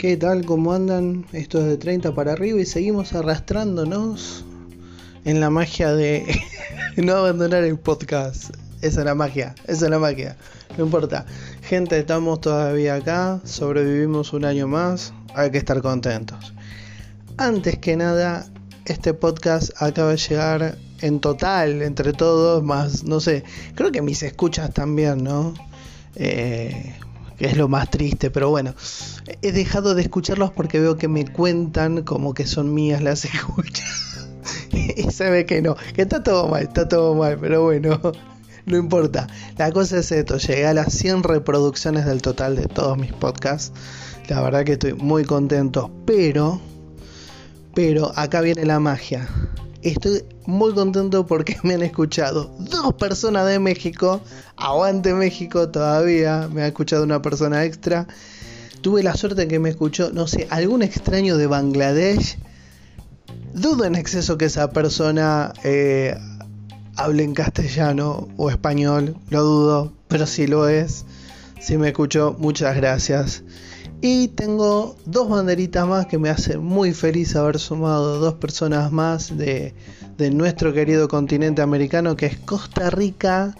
¿Qué tal? ¿Cómo andan? Esto es de 30 para arriba y seguimos arrastrándonos en la magia de no abandonar el podcast. Esa es la magia, esa es la magia. No importa. Gente, estamos todavía acá, sobrevivimos un año más, hay que estar contentos. Antes que nada, este podcast acaba de llegar en total, entre todos, más, no sé, creo que mis escuchas también, ¿no? Eh, que es lo más triste, pero bueno, he dejado de escucharlos porque veo que me cuentan como que son mías las escuchas. y se ve que no, que está todo mal, está todo mal, pero bueno, no importa. La cosa es esto, llegué a las 100 reproducciones del total de todos mis podcasts. La verdad que estoy muy contento, pero, pero acá viene la magia. Estoy muy contento porque me han escuchado dos personas de México. Aguante México todavía. Me ha escuchado una persona extra. Tuve la suerte que me escuchó, no sé, algún extraño de Bangladesh. Dudo en exceso que esa persona eh, hable en castellano o español. Lo dudo, pero si lo es. Si me escuchó, muchas gracias. Y tengo dos banderitas más que me hacen muy feliz haber sumado dos personas más de, nuestro querido continente americano que es Costa Rica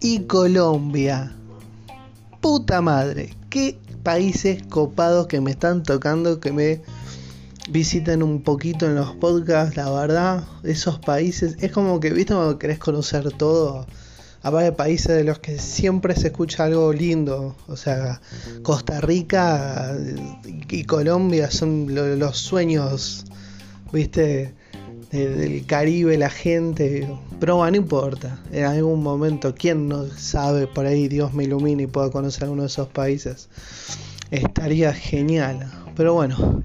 y Colombia. Puta madre, qué países copados que me están tocando, que me visiten un poquito en los podcasts, la verdad, esos países, es como que, viste, cuando querés conocer todo aparte países de los que siempre se escucha algo lindo, o sea, Costa Rica y Colombia son los sueños, viste, del Caribe, la gente, pero bueno, no importa, en algún momento, ¿quién no sabe por ahí, Dios me ilumine y pueda conocer alguno de esos países? Estaría genial, pero bueno.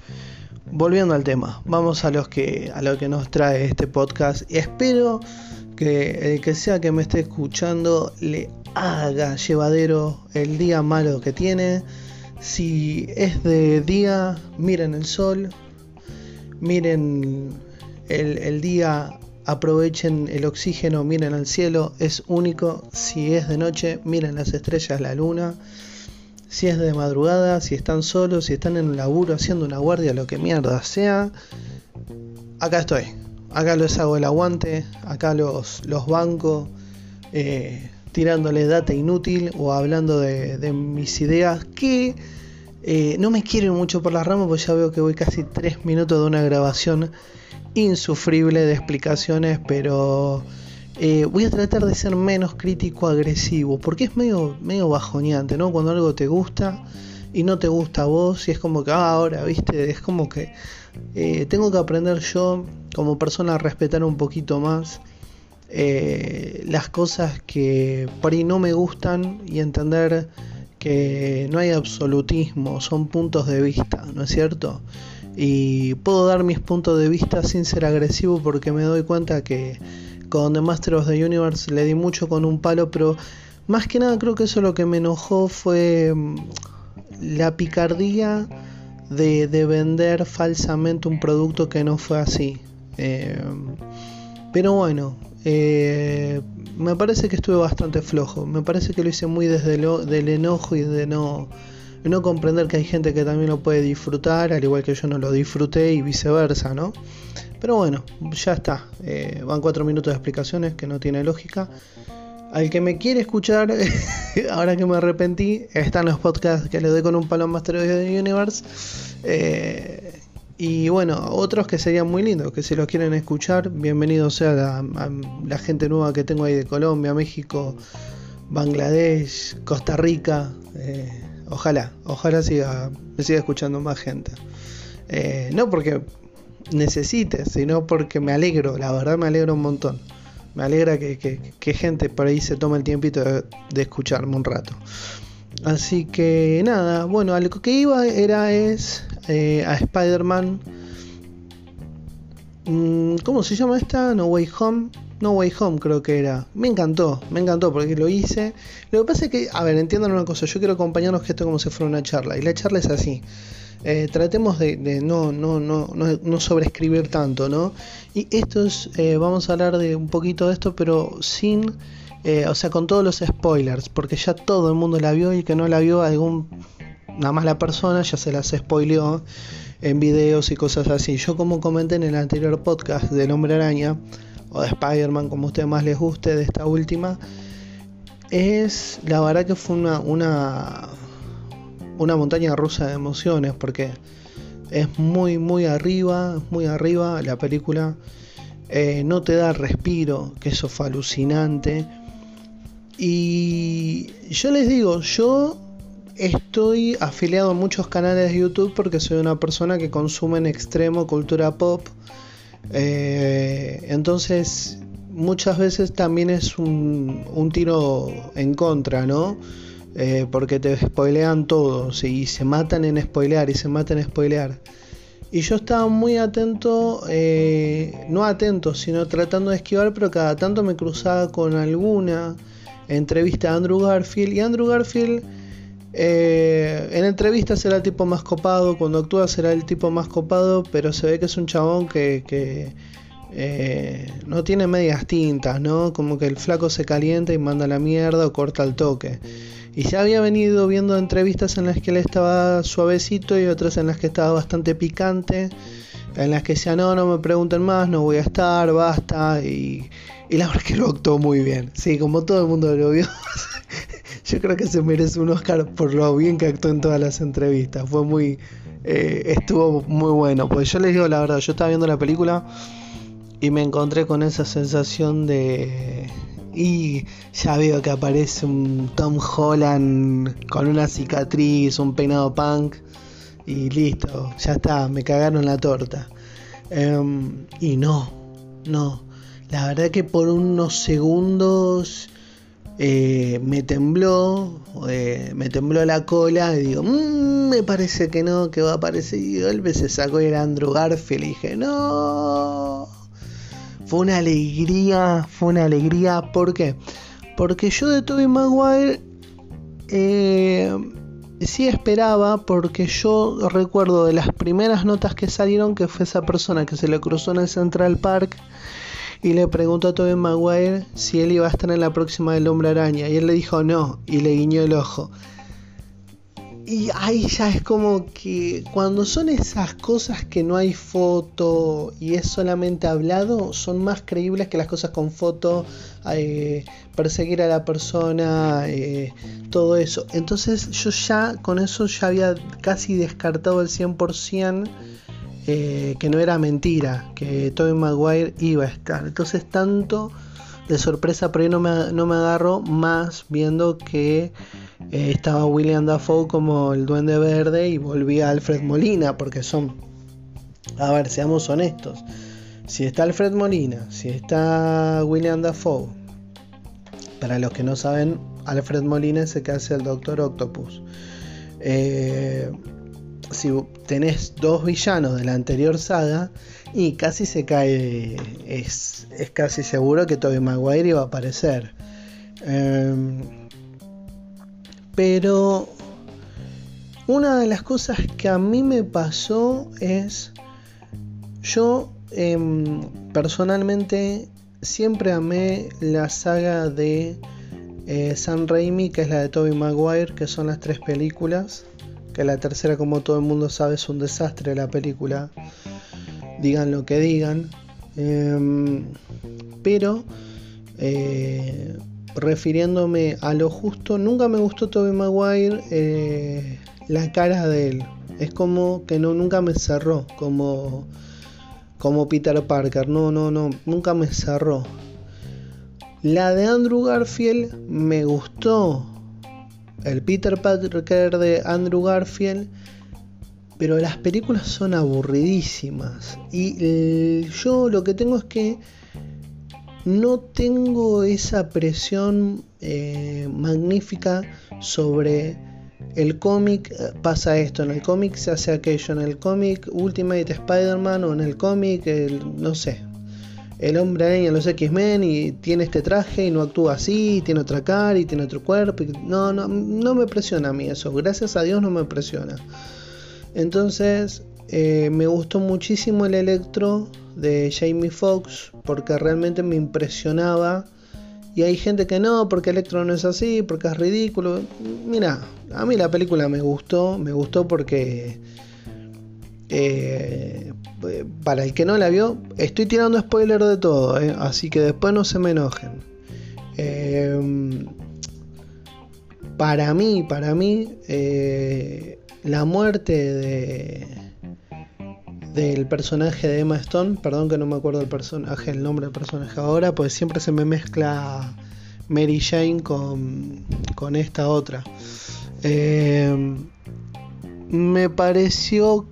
Volviendo al tema, vamos a que a lo que nos trae este podcast. Espero que el que sea que me esté escuchando le haga llevadero el día malo que tiene. Si es de día, miren el sol, miren el, día, aprovechen el oxígeno, miren al cielo, es único. Si es de noche, miren las estrellas, la luna. Si es de madrugada, si están solos, si están en un laburo haciendo una guardia, lo que mierda sea, acá estoy acá les hago el aguante, acá los, los bancos, eh, tirándole data inútil o hablando de, mis ideas que eh, no me quieren mucho por las ramas, pues ya veo que voy casi 3 minutos de una grabación insufrible de explicaciones, pero eh, voy a tratar de ser menos crítico agresivo, porque es medio, medio bajoneante, ¿no? Cuando algo te gusta y no te gusta a vos, y es como que ah, ahora, viste, es como que eh, tengo que aprender yo como persona a respetar un poquito más eh, las cosas que por ahí no me gustan y entender que no hay absolutismo, son puntos de vista, ¿no es cierto? Y puedo dar mis puntos de vista sin ser agresivo porque me doy cuenta que con The Master of the Universe le di mucho con un palo, pero más que nada creo que eso lo que me enojó fue mm, la picardía de, vender falsamente un producto que no fue así. Eh, pero bueno, eh, me parece que estuve bastante flojo. Me parece que lo hice muy desde el enojo y de no, no comprender que hay gente que también lo puede disfrutar, al igual que yo no lo disfruté y viceversa, ¿no? Pero bueno, ya está. Eh, van cuatro minutos de explicaciones que no tiene lógica. Al que me quiere escuchar, ahora que me arrepentí, están los podcasts que le doy con un palo Master of the Universe. Eh, y bueno, otros que serían muy lindos, que si los quieren escuchar, bienvenido sea la, la gente nueva que tengo ahí de Colombia, México, Bangladesh, Costa Rica. Eh, ojalá, ojalá siga, me siga escuchando más gente. Eh, no porque necesite, sino porque me alegro, la verdad me alegro un montón me alegra que, gente por ahí se tome el tiempito de, escucharme un rato. Así que nada, bueno, a lo que iba era es eh, a Spider-Man. Mm, ¿Cómo se llama esta? No Way Home. No Way Home creo que era. Me encantó, me encantó porque lo hice. Lo que pasa es que, a ver, entiendan una cosa, yo quiero acompañarnos que esto como si fuera una charla. Y la charla es así. Eh, tratemos de, no, no, no, no, sobreescribir tanto, ¿no? Y esto es, eh, vamos a hablar de un poquito de esto, pero sin, eh, o sea, con todos los spoilers, porque ya todo el mundo la vio y que no la vio, algún nada más la persona ya se las spoileó en videos y cosas así. Yo como comenté en el anterior podcast del Hombre Araña, o de Spider-Man, como a ustedes más les guste, de esta última, es la verdad que fue una, una, una montaña rusa de emociones, porque es muy, muy arriba, muy arriba la película. Eh, no te da respiro, que eso fue alucinante. Y yo les digo, yo estoy afiliado a muchos canales de YouTube porque soy una persona que consume en extremo cultura pop. Eh, entonces, muchas veces también es un, tiro en contra, ¿no? Eh, porque te spoilean todo y se matan en spoilear y se matan en spoilear. Y yo estaba muy atento, eh, no atento, sino tratando de esquivar, pero cada tanto me cruzaba con alguna entrevista a Andrew Garfield. Y Andrew Garfield eh, en entrevistas será el tipo más copado, cuando actúa será el tipo más copado, pero se ve que es un chabón que, eh, no tiene medias tintas, ¿no? Como que el flaco se calienta y manda la mierda o corta el toque. Y ya había venido viendo entrevistas en las que él estaba suavecito y otras en las que estaba bastante picante, en las que decía, no, no me pregunten más, no voy a estar, basta. Y, y la verdad que lo actuó muy bien. Sí, como todo el mundo lo vio. yo creo que se merece un Oscar por lo bien que actuó en todas las entrevistas. Fue muy. Eh, estuvo muy bueno. Pues yo les digo la verdad, yo estaba viendo la película y me encontré con esa sensación de. Y ya veo que aparece un Tom Holland con una cicatriz, un peinado punk. Y listo, ya está, me cagaron la torta. Em, y no, no. La verdad que por unos segundos eh, me tembló, eh, me tembló la cola y digo, mm, me parece que no, que va a aparecer. Y golpe se sacó el Andrew Garfield y dije, no. Fue una alegría, fue una alegría. ¿Por qué? Porque yo de Tobey Maguire eh, sí esperaba, porque yo recuerdo de las primeras notas que salieron que fue esa persona que se le cruzó en el Central Park y le preguntó a Tobey Maguire si él iba a estar en la próxima del Hombre Araña y él le dijo no y le guiñó el ojo. Y ahí ya es como que cuando son esas cosas que no hay foto y es solamente hablado, son más creíbles que las cosas con foto, eh, perseguir a la persona, eh, todo eso. Entonces yo ya con eso ya había casi descartado el 100% eh, que no era mentira, que Tobey Maguire iba a estar. Entonces tanto de sorpresa por ahí no me, no me agarro más viendo que eh, estaba William Dafoe como el duende verde y volvía Alfred Molina, porque son, a ver, seamos honestos, si está Alfred Molina, si está William Dafoe, para los que no saben, Alfred Molina es el que hace el Doctor Octopus. Eh, si tenés dos villanos de la anterior saga y casi se cae, es, casi seguro que Tobey Maguire iba a aparecer. Em, pero una de las cosas que a mí me pasó es, yo em, personalmente siempre amé la saga de eh, San Raimi, que es la de Tobey Maguire, que son las tres películas que la tercera como todo el mundo sabe es un desastre la película, digan lo que digan, em, pero eh, refiriéndome a lo justo, nunca me gustó Tobey Maguire eh, la cara de él, es como que no, nunca me cerró como, como Peter Parker, no, no, no, nunca me cerró. La de Andrew Garfield me gustó, el Peter Parker de Andrew Garfield, pero las películas son aburridísimas. Y yo lo que tengo es que no tengo esa presión eh, magnífica sobre el cómic pasa esto, en el cómic se hace aquello, en el cómic Ultimate Spider-Man o en el cómic, no sé, el hombre araña en los X-Men y tiene este traje y no actúa así, y tiene otra cara y tiene otro cuerpo. no, no, no me presiona a mí eso, gracias a Dios no me presiona. Entonces eh, me gustó muchísimo el electro de Jamie Foxx porque realmente me impresionaba Y hay gente que no, porque Electro no es así, porque es ridículo. Mira, a mí la película me gustó, me gustó porque... Eh, para el que no la vio, estoy tirando spoiler de todo, eh, así que después no se me enojen. Para mí, para mí, la muerte de del personaje de Emma Stone, perdón que no me acuerdo el personaje, el nombre del personaje ahora, pues siempre se me mezcla Mary Jane con, con esta otra. Eh, me pareció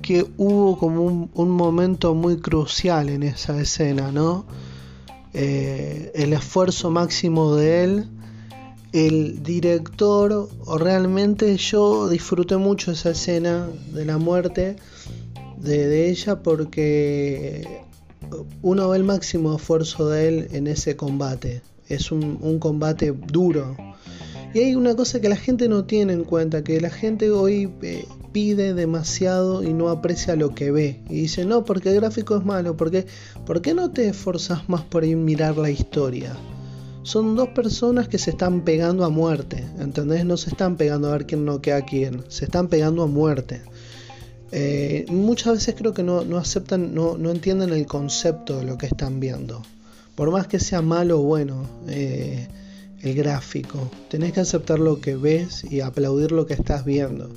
que hubo como un, momento muy crucial en esa escena, ¿no? Eh, el esfuerzo máximo de él, el director, realmente yo disfruté mucho esa escena de la muerte de, ella porque uno ve el máximo esfuerzo de él en ese combate. Es un, combate duro. Y hay una cosa que la gente no tiene en cuenta, que la gente hoy eh, pide demasiado y no aprecia lo que ve. Y dice, no, porque el gráfico es malo, porque ¿por qué no te esforzas más por ir mirar la historia? Son dos personas que se están pegando a muerte, ¿entendés? No se están pegando a ver quién no queda quién, se están pegando a muerte. Eh, muchas veces creo que no, aceptan, no, entienden el concepto de lo que están viendo. Por más que sea malo o bueno eh, el gráfico, tenés que aceptar lo que ves y aplaudir lo que estás viendo.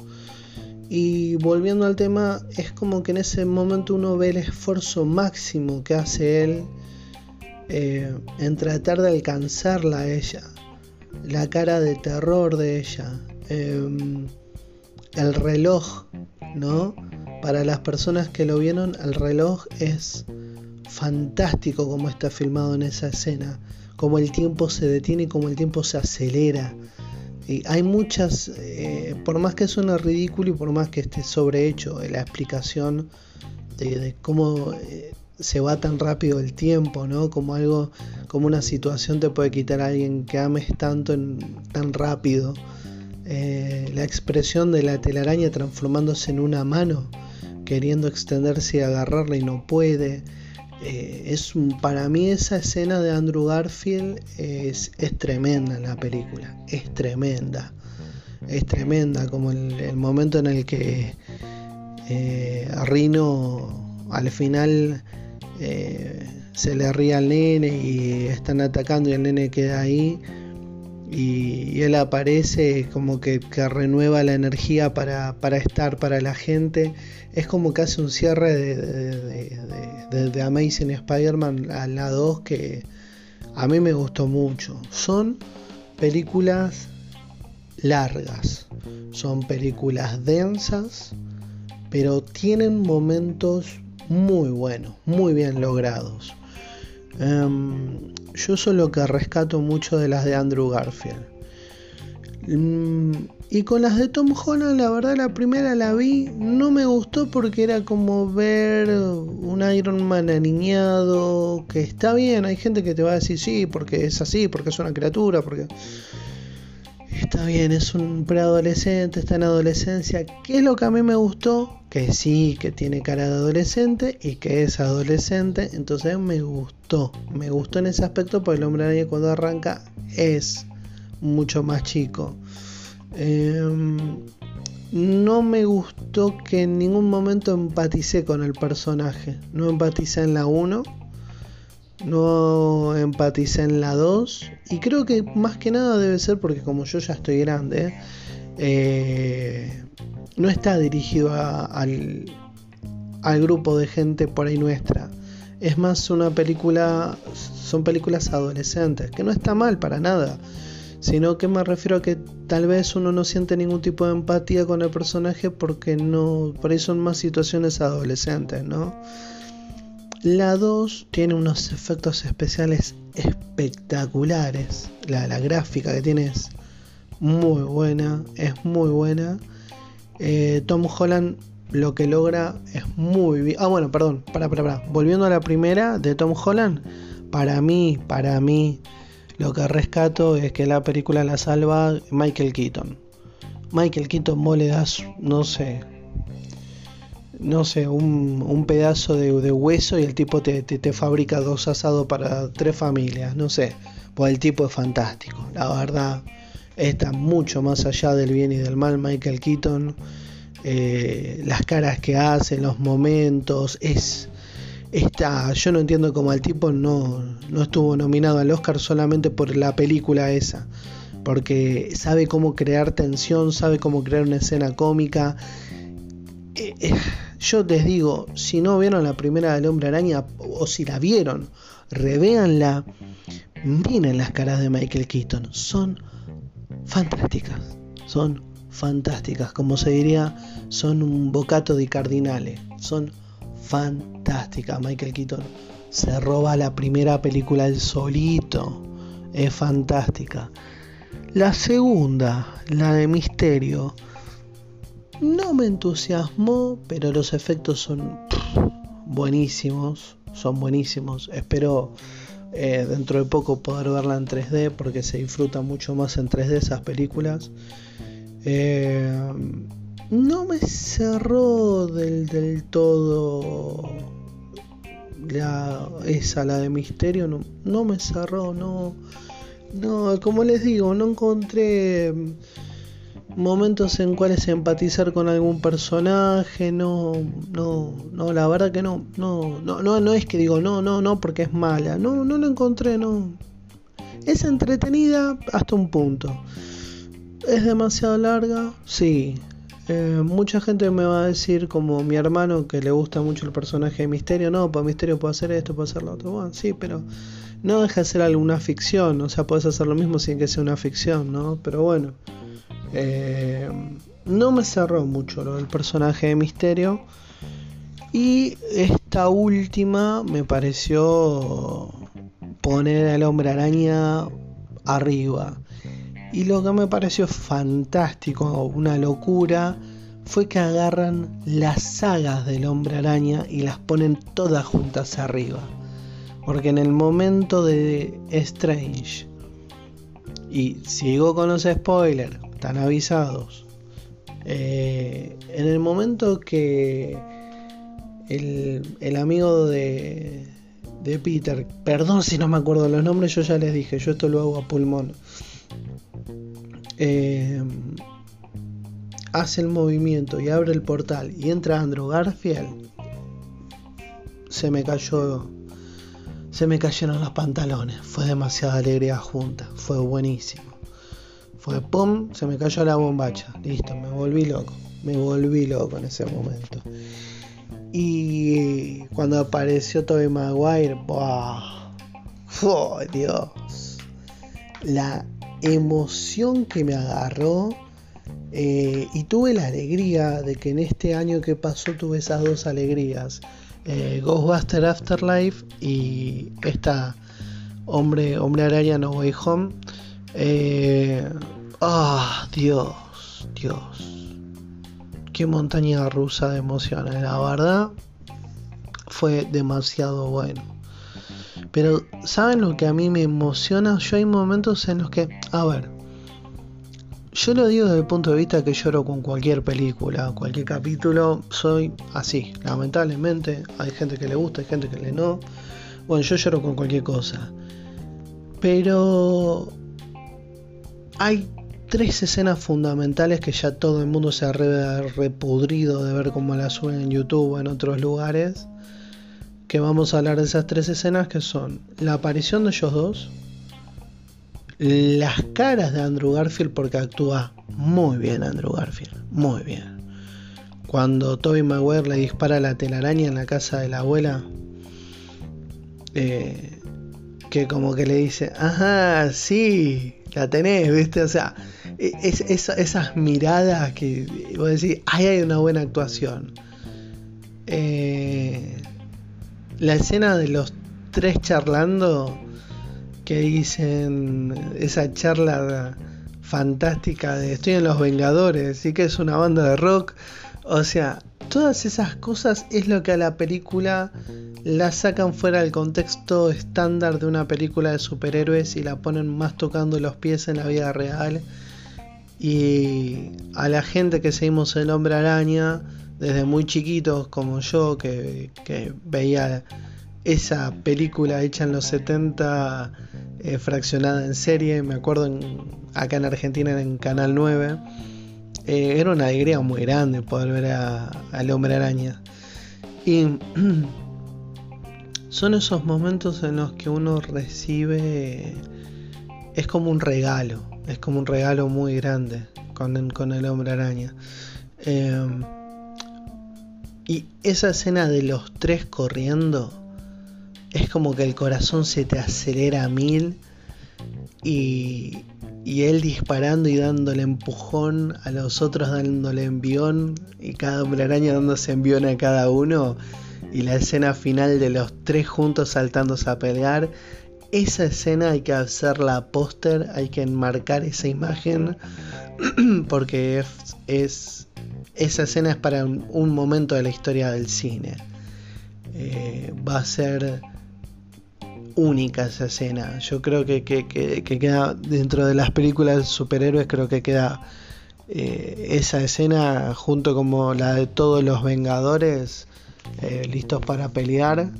Y volviendo al tema, es como que en ese momento uno ve el esfuerzo máximo que hace él eh, en tratar de alcanzarla a ella, la cara de terror de ella, em, el reloj ¿no? Para las personas que lo vieron, el reloj es fantástico como está filmado en esa escena, como el tiempo se detiene y como el tiempo se acelera. Y hay muchas, eh, por más que suene ridículo y por más que esté sobrehecho la explicación de, cómo eh, se va tan rápido el tiempo, ¿no? Como algo, como una situación te puede quitar a alguien que ames tanto en, tan rápido eh, la expresión de la telaraña transformándose en una mano, queriendo extenderse y agarrarla y no puede. Eh, es para mí esa escena de Andrew Garfield es, tremenda en la película, es tremenda, es tremenda como el, momento en el que eh, Rino al final se le ríe al nene y están atacando y el nene queda ahí y, él aparece como que, renueva la energía para, estar para la gente. Es como que hace un cierre de, de, Amazing Spider-Man a la 2 que a mí me gustó mucho. Son películas largas, son películas densas, pero tienen momentos muy buenos, muy bien logrados. Em, yo solo que rescato mucho de las de Andrew Garfield. Mm, y con las de Tom Holland, la verdad, la primera la vi, no me gustó porque era como ver un Iron Man aniñado, que está bien, hay gente que te va a decir sí, porque es así, porque es una criatura, porque está bien, es un preadolescente, está en adolescencia. ¿Qué es lo que a mí me gustó? Que sí, que tiene cara de adolescente y que es adolescente. Entonces me gustó. Me gustó en ese aspecto porque el hombre araña cuando arranca es mucho más chico. Em, no me gustó que en ningún momento empaticé con el personaje. No empaticé en la 1 no empaticé en la 2 y creo que más que nada debe ser porque como yo ya estoy grande, eh, no está dirigido al, al grupo de gente por ahí nuestra. Es más una película, son películas adolescentes, que no está mal para nada, sino que me refiero a que tal vez uno no siente ningún tipo de empatía con el personaje porque no, por ahí son más situaciones adolescentes, ¿no? La 2 tiene unos efectos especiales espectaculares. La, gráfica que tiene es muy buena, es muy buena. Eh, Tom Holland lo que logra es muy bien. Ah, bueno, perdón, para, para, para. Volviendo a la primera de Tom Holland, para mí, para mí, lo que rescato es que la película la salva Michael Keaton. Michael Keaton vos das, no sé, no sé, un, pedazo de, hueso y el tipo te, te, fabrica dos asados para tres familias, no sé. Pues el tipo es fantástico, la verdad. Está mucho más allá del bien y del mal Michael Keaton. Eh, las caras que hace, los momentos, es... Está, yo no entiendo cómo el tipo no, no estuvo nominado al Oscar solamente por la película esa porque sabe cómo crear tensión, sabe cómo crear una escena cómica. Eh, eh, yo les digo, si no vieron la primera del Hombre Araña, o si la vieron, revéanla, miren las caras de Michael Keaton, son fantásticas, son fantásticas, como se diría, son un bocato de cardinales, son fantásticas. Michael Keaton se roba la primera película el solito, es fantástica. La segunda, la de misterio, no me entusiasmó, pero los efectos son buenísimos, son buenísimos. Espero eh, dentro de poco poder verla en 3D porque se disfruta mucho más en 3D esas películas. Eh, no me cerró del, todo la, esa, la de misterio, no, no me cerró, no no, como les digo, no encontré momentos en cuales empatizar con algún personaje, no, no, no, la verdad que no, no, no, no, no es que digo no, no, no, porque es mala, no, no lo encontré, no. Es entretenida hasta un punto. ¿Es demasiado larga? Sí. Eh, mucha gente me va a decir, como mi hermano, que le gusta mucho el personaje de Misterio, no, pues Misterio puede hacer esto, puede hacer lo otro. Bueno, sí, pero no deja de ser alguna ficción, o sea, puedes hacer lo mismo sin que sea una ficción, ¿no? Pero bueno, eh, no me cerró mucho lo del personaje de Misterio. Y esta última me pareció poner al hombre araña arriba. Y lo que me pareció fantástico, una locura, fue que agarran las sagas del hombre araña y las ponen todas juntas arriba. Porque en el momento de Strange, y sigo con los spoilers, están avisados. Eh, en el momento que el, amigo de, de Peter, perdón si no me acuerdo los nombres, yo ya les dije, yo esto lo hago a pulmón. Eh, hace el movimiento y abre el portal y entra Andrew Garfield, se me cayó se me cayeron los pantalones. Fue demasiada alegría junta. Fue buenísimo. Fue pum, se me cayó la bombacha. Listo, me volví loco. Me volví loco en ese momento. Y cuando apareció Tobey Maguire, ¡buah! ¡Oh, Dios! La emoción que me agarró. Eh, y tuve la alegría de que en este año que pasó tuve esas dos alegrías eh, Ghostbuster Afterlife y esta Hombre, Hombre Araña No Way Home. Eh, ah, Dios, Dios. Qué montaña rusa de emociones, la verdad. Fue demasiado bueno. Pero, ¿saben lo que a mí me emociona? Yo hay momentos en los que, a ver, yo lo digo desde el punto de vista que lloro con cualquier película, cualquier capítulo, soy así, lamentablemente. Hay gente que le gusta, hay gente que le no. Bueno, yo lloro con cualquier cosa. Pero hay tres escenas fundamentales que ya todo el mundo se ha repudrido de ver cómo las suben en YouTube o en otros lugares. Que vamos a hablar de esas tres escenas que son la aparición de ellos dos, las caras de Andrew Garfield porque actúa muy bien Andrew Garfield, muy bien. Cuando Toby Maguire le dispara la telaraña en la casa de la abuela, eh, que como que le dice, ajá, sí, la tenés, ¿viste? O sea, e, es, esas miradas que vos decís, ahí hay una buena actuación. Eh, la escena de los tres charlando que dicen esa charla fantástica de estoy en los Vengadores y que es una banda de rock. O sea, todas esas cosas es lo que a la película la sacan fuera del contexto estándar de una película de superhéroes y la ponen más tocando los pies en la vida real. Y a la gente que seguimos el hombre araña desde muy chiquitos como yo, que, veía esa película hecha en los 70, eh, fraccionada en serie, me acuerdo acá en Argentina en Canal 9, eh, era una alegría muy grande poder ver al hombre araña. Y son esos momentos en los que uno recibe, es como un regalo, es como un regalo muy grande con, el hombre araña. Em, y esa escena de los tres corriendo es como que el corazón se te acelera a mil y, y él disparando y dándole empujón a los otros dándole envión y cada hombre araña dándose envión a cada uno y la escena final de los tres juntos saltándose a pelear esa escena hay que hacerla póster hay que enmarcar esa imagen porque es, esa escena es para un, momento de la historia del cine. Eh, va a ser única esa escena. Yo creo que, queda dentro de las películas de superhéroes, creo que queda eh, esa escena junto como la de todos los Vengadores eh, listos para pelear.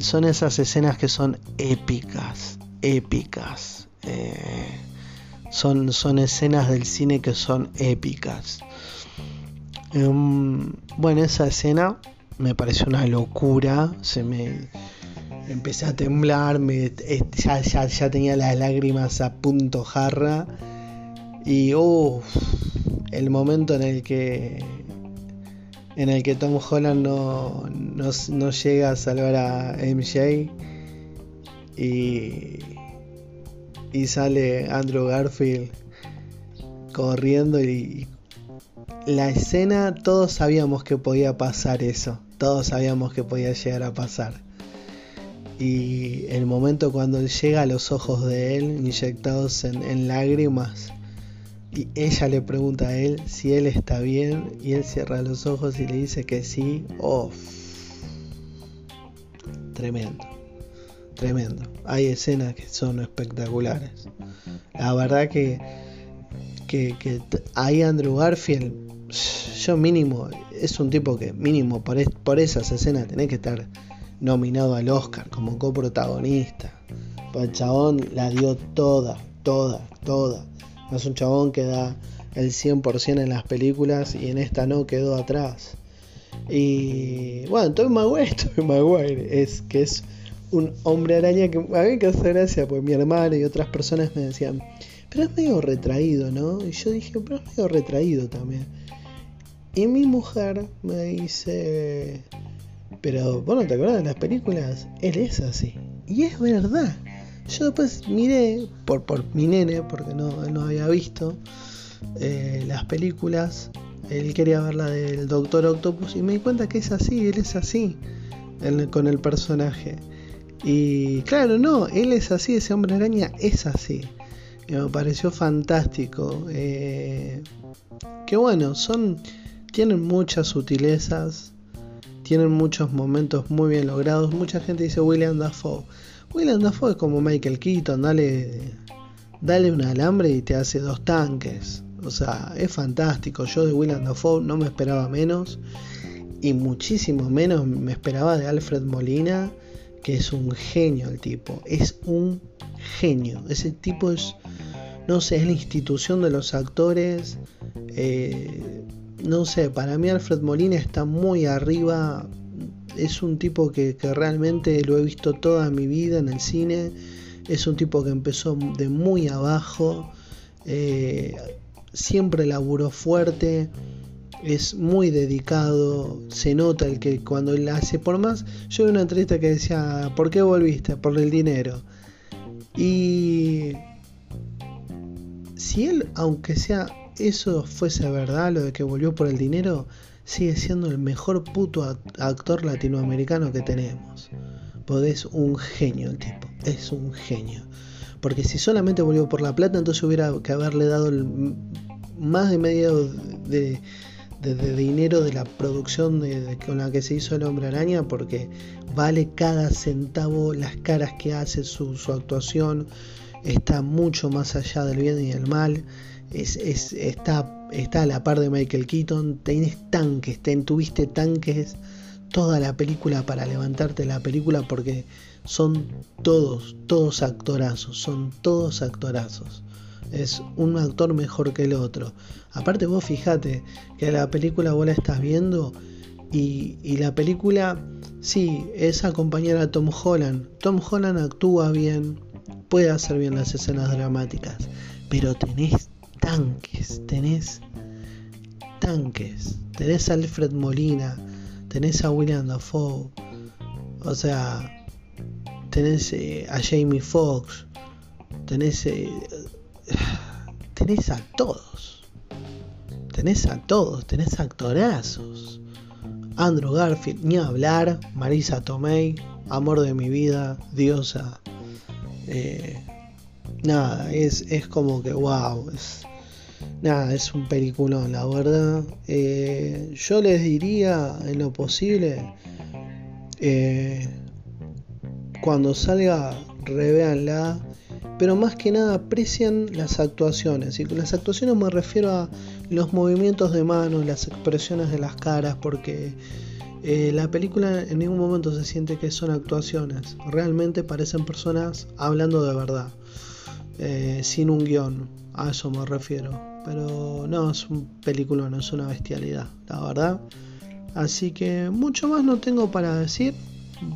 son esas escenas que son épicas, épicas. Son, son escenas del cine que son épicas. Em, bueno, esa escena me pareció una locura. Se me empecé a temblar, me, eh, ya, ya, tenía las lágrimas a punto jarra. Y el momento en el que en el que Tom Holland no, no, llega a salvar a MJ y y sale Andrew Garfield corriendo y la escena todos sabíamos que podía pasar eso, todos sabíamos que podía llegar a pasar. Y el momento cuando llega a los ojos de él inyectados en, lágrimas y ella le pregunta a él si él está bien y él cierra los ojos y le dice que sí, oh, tremendo tremendo. Hay escenas que son espectaculares. La verdad que, que, ahí Andrew Garfield, yo mínimo, es un tipo que mínimo por esas escenas tenés que estar nominado al Oscar como coprotagonista. Pues el chabón la dio toda, toda, toda. No es un chabón que da el 100% en las películas y en esta no quedó atrás. Y bueno, Tom Maguire, Tom Maguire es que es un hombre araña que a mí me causó gracia, pues mi hermano y otras personas me decían, pero es medio retraído, ¿no? Y yo dije, pero es medio retraído también. Y mi mujer me dice, pero vos no te acuerdas de las películas, él es así. Y es verdad. Yo después miré, por, por mi nene, porque no, no había visto eh, las películas, él quería ver la del Doctor Octopus y me di cuenta que es así, él es así con el personaje. Y claro, no, él es así, ese hombre araña es así. me pareció fantástico. Eh, que bueno, son. Tienen muchas sutilezas. Tienen muchos momentos muy bien logrados. Mucha gente dice William Dafoe. William Dafoe es como Michael Keaton, dale, dale un alambre y te hace dos tanques. O sea, es fantástico. Yo de William Dafoe no me esperaba menos. Y muchísimo menos me esperaba de Alfred Molina que es un genio el tipo, es un genio, ese tipo es, no sé, es la institución de los actores, eh, no sé, para mí Alfred Molina está muy arriba, es un tipo que, realmente lo he visto toda mi vida en el cine, es un tipo que empezó de muy abajo, eh, siempre laburó fuerte, es muy dedicado, se nota el que cuando él hace por más, yo vi una entrevista que decía, ¿por qué volviste? Por el dinero. Y si él, aunque sea eso fuese verdad, lo de que volvió por el dinero, sigue siendo el mejor puto actor latinoamericano que tenemos. Porque es un genio el tipo, es un genio. Porque si solamente volvió por la plata, entonces hubiera que haberle dado más de medio de, dinero de la producción con la que se hizo el hombre araña porque vale cada centavo las caras que hace su, actuación está mucho más allá del bien y del mal es, está, está a la par de Michael Keaton, tenés tanques, ten, tuviste tanques toda la película para levantarte la película porque son todos, todos actorazos, son todos actorazos. Es un actor mejor que el otro. Aparte vos fijate que la película vos la estás viendo y, y la película, sí, es acompañar a Tom Holland. Tom Holland actúa bien, puede hacer bien las escenas dramáticas, pero tenés tanques, tenés tanques, tenés a Alfred Molina, tenés a William Dafoe, o sea, tenés eh, a Jamie Foxx, tenés, eh, tenés a todos, tenés a todos, tenés actorazos. Andrew Garfield, ni hablar, Marisa Tomei, amor de mi vida, diosa. Eh, nada, es, es como que wow, es, nada, es un peliculón, la verdad. Eh, yo les diría, en lo posible, eh, cuando salga, revéanla. Pero más que nada aprecian las actuaciones. Y con las actuaciones me refiero a los movimientos de manos, las expresiones de las caras, porque eh, la película en ningún momento se siente que son actuaciones. Realmente parecen personas hablando de verdad, sin un guion. A eso me refiero. Pero no, es un película, no es una bestialidad, la verdad. Así que mucho más no tengo para decir.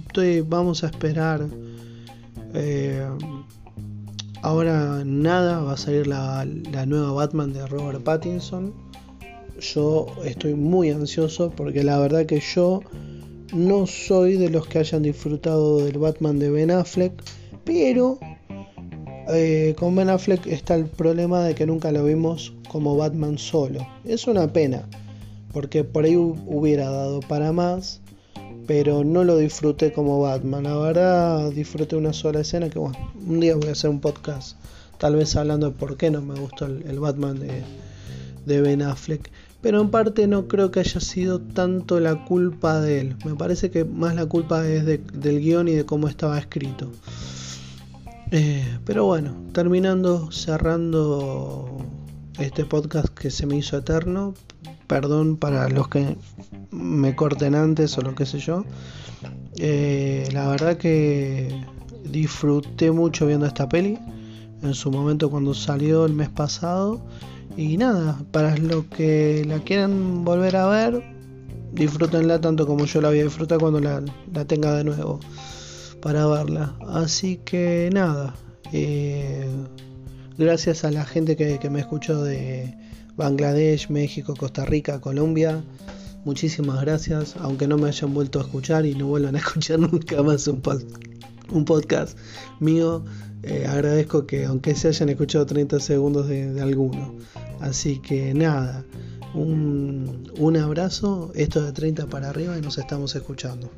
Estoy, vamos a esperar. Eh, ahora nada, va a salir la, la nueva Batman de Robert Pattinson. Yo estoy muy ansioso porque la verdad que yo no soy de los que hayan disfrutado del Batman de Ben Affleck, pero eh, con Ben Affleck está el problema de que nunca lo vimos como Batman solo. Es una pena, porque por ahí hubiera dado para más, pero no lo disfruté como Batman. La verdad, disfruté una sola escena que, bueno, un día voy a hacer un podcast, tal vez hablando de por qué no me gustó el, Batman de, Ben Affleck. Pero en parte no creo que haya sido tanto la culpa de él. Me parece que más la culpa es del guion y de cómo estaba escrito. Eh, pero bueno, terminando, cerrando este podcast que se me hizo eterno. Perdón para los que me corten antes o lo que sé yo. Eh, la verdad que disfruté mucho viendo esta peli. En su momento cuando salió el mes pasado. Y nada, para los que la quieran volver a ver, disfrútenla tanto como yo la voy a cuando la, la tenga de nuevo para verla. Así que nada, eh, gracias a la gente que, me escuchó de Bangladesh, México, Costa Rica, Colombia. Muchísimas gracias, aunque no me hayan vuelto a escuchar y no vuelvan a escuchar nunca más un, podcast mío. Eh, agradezco que aunque se hayan escuchado 30 segundos de, alguno. Así que nada, un, un abrazo, esto de 30 para arriba y nos estamos escuchando.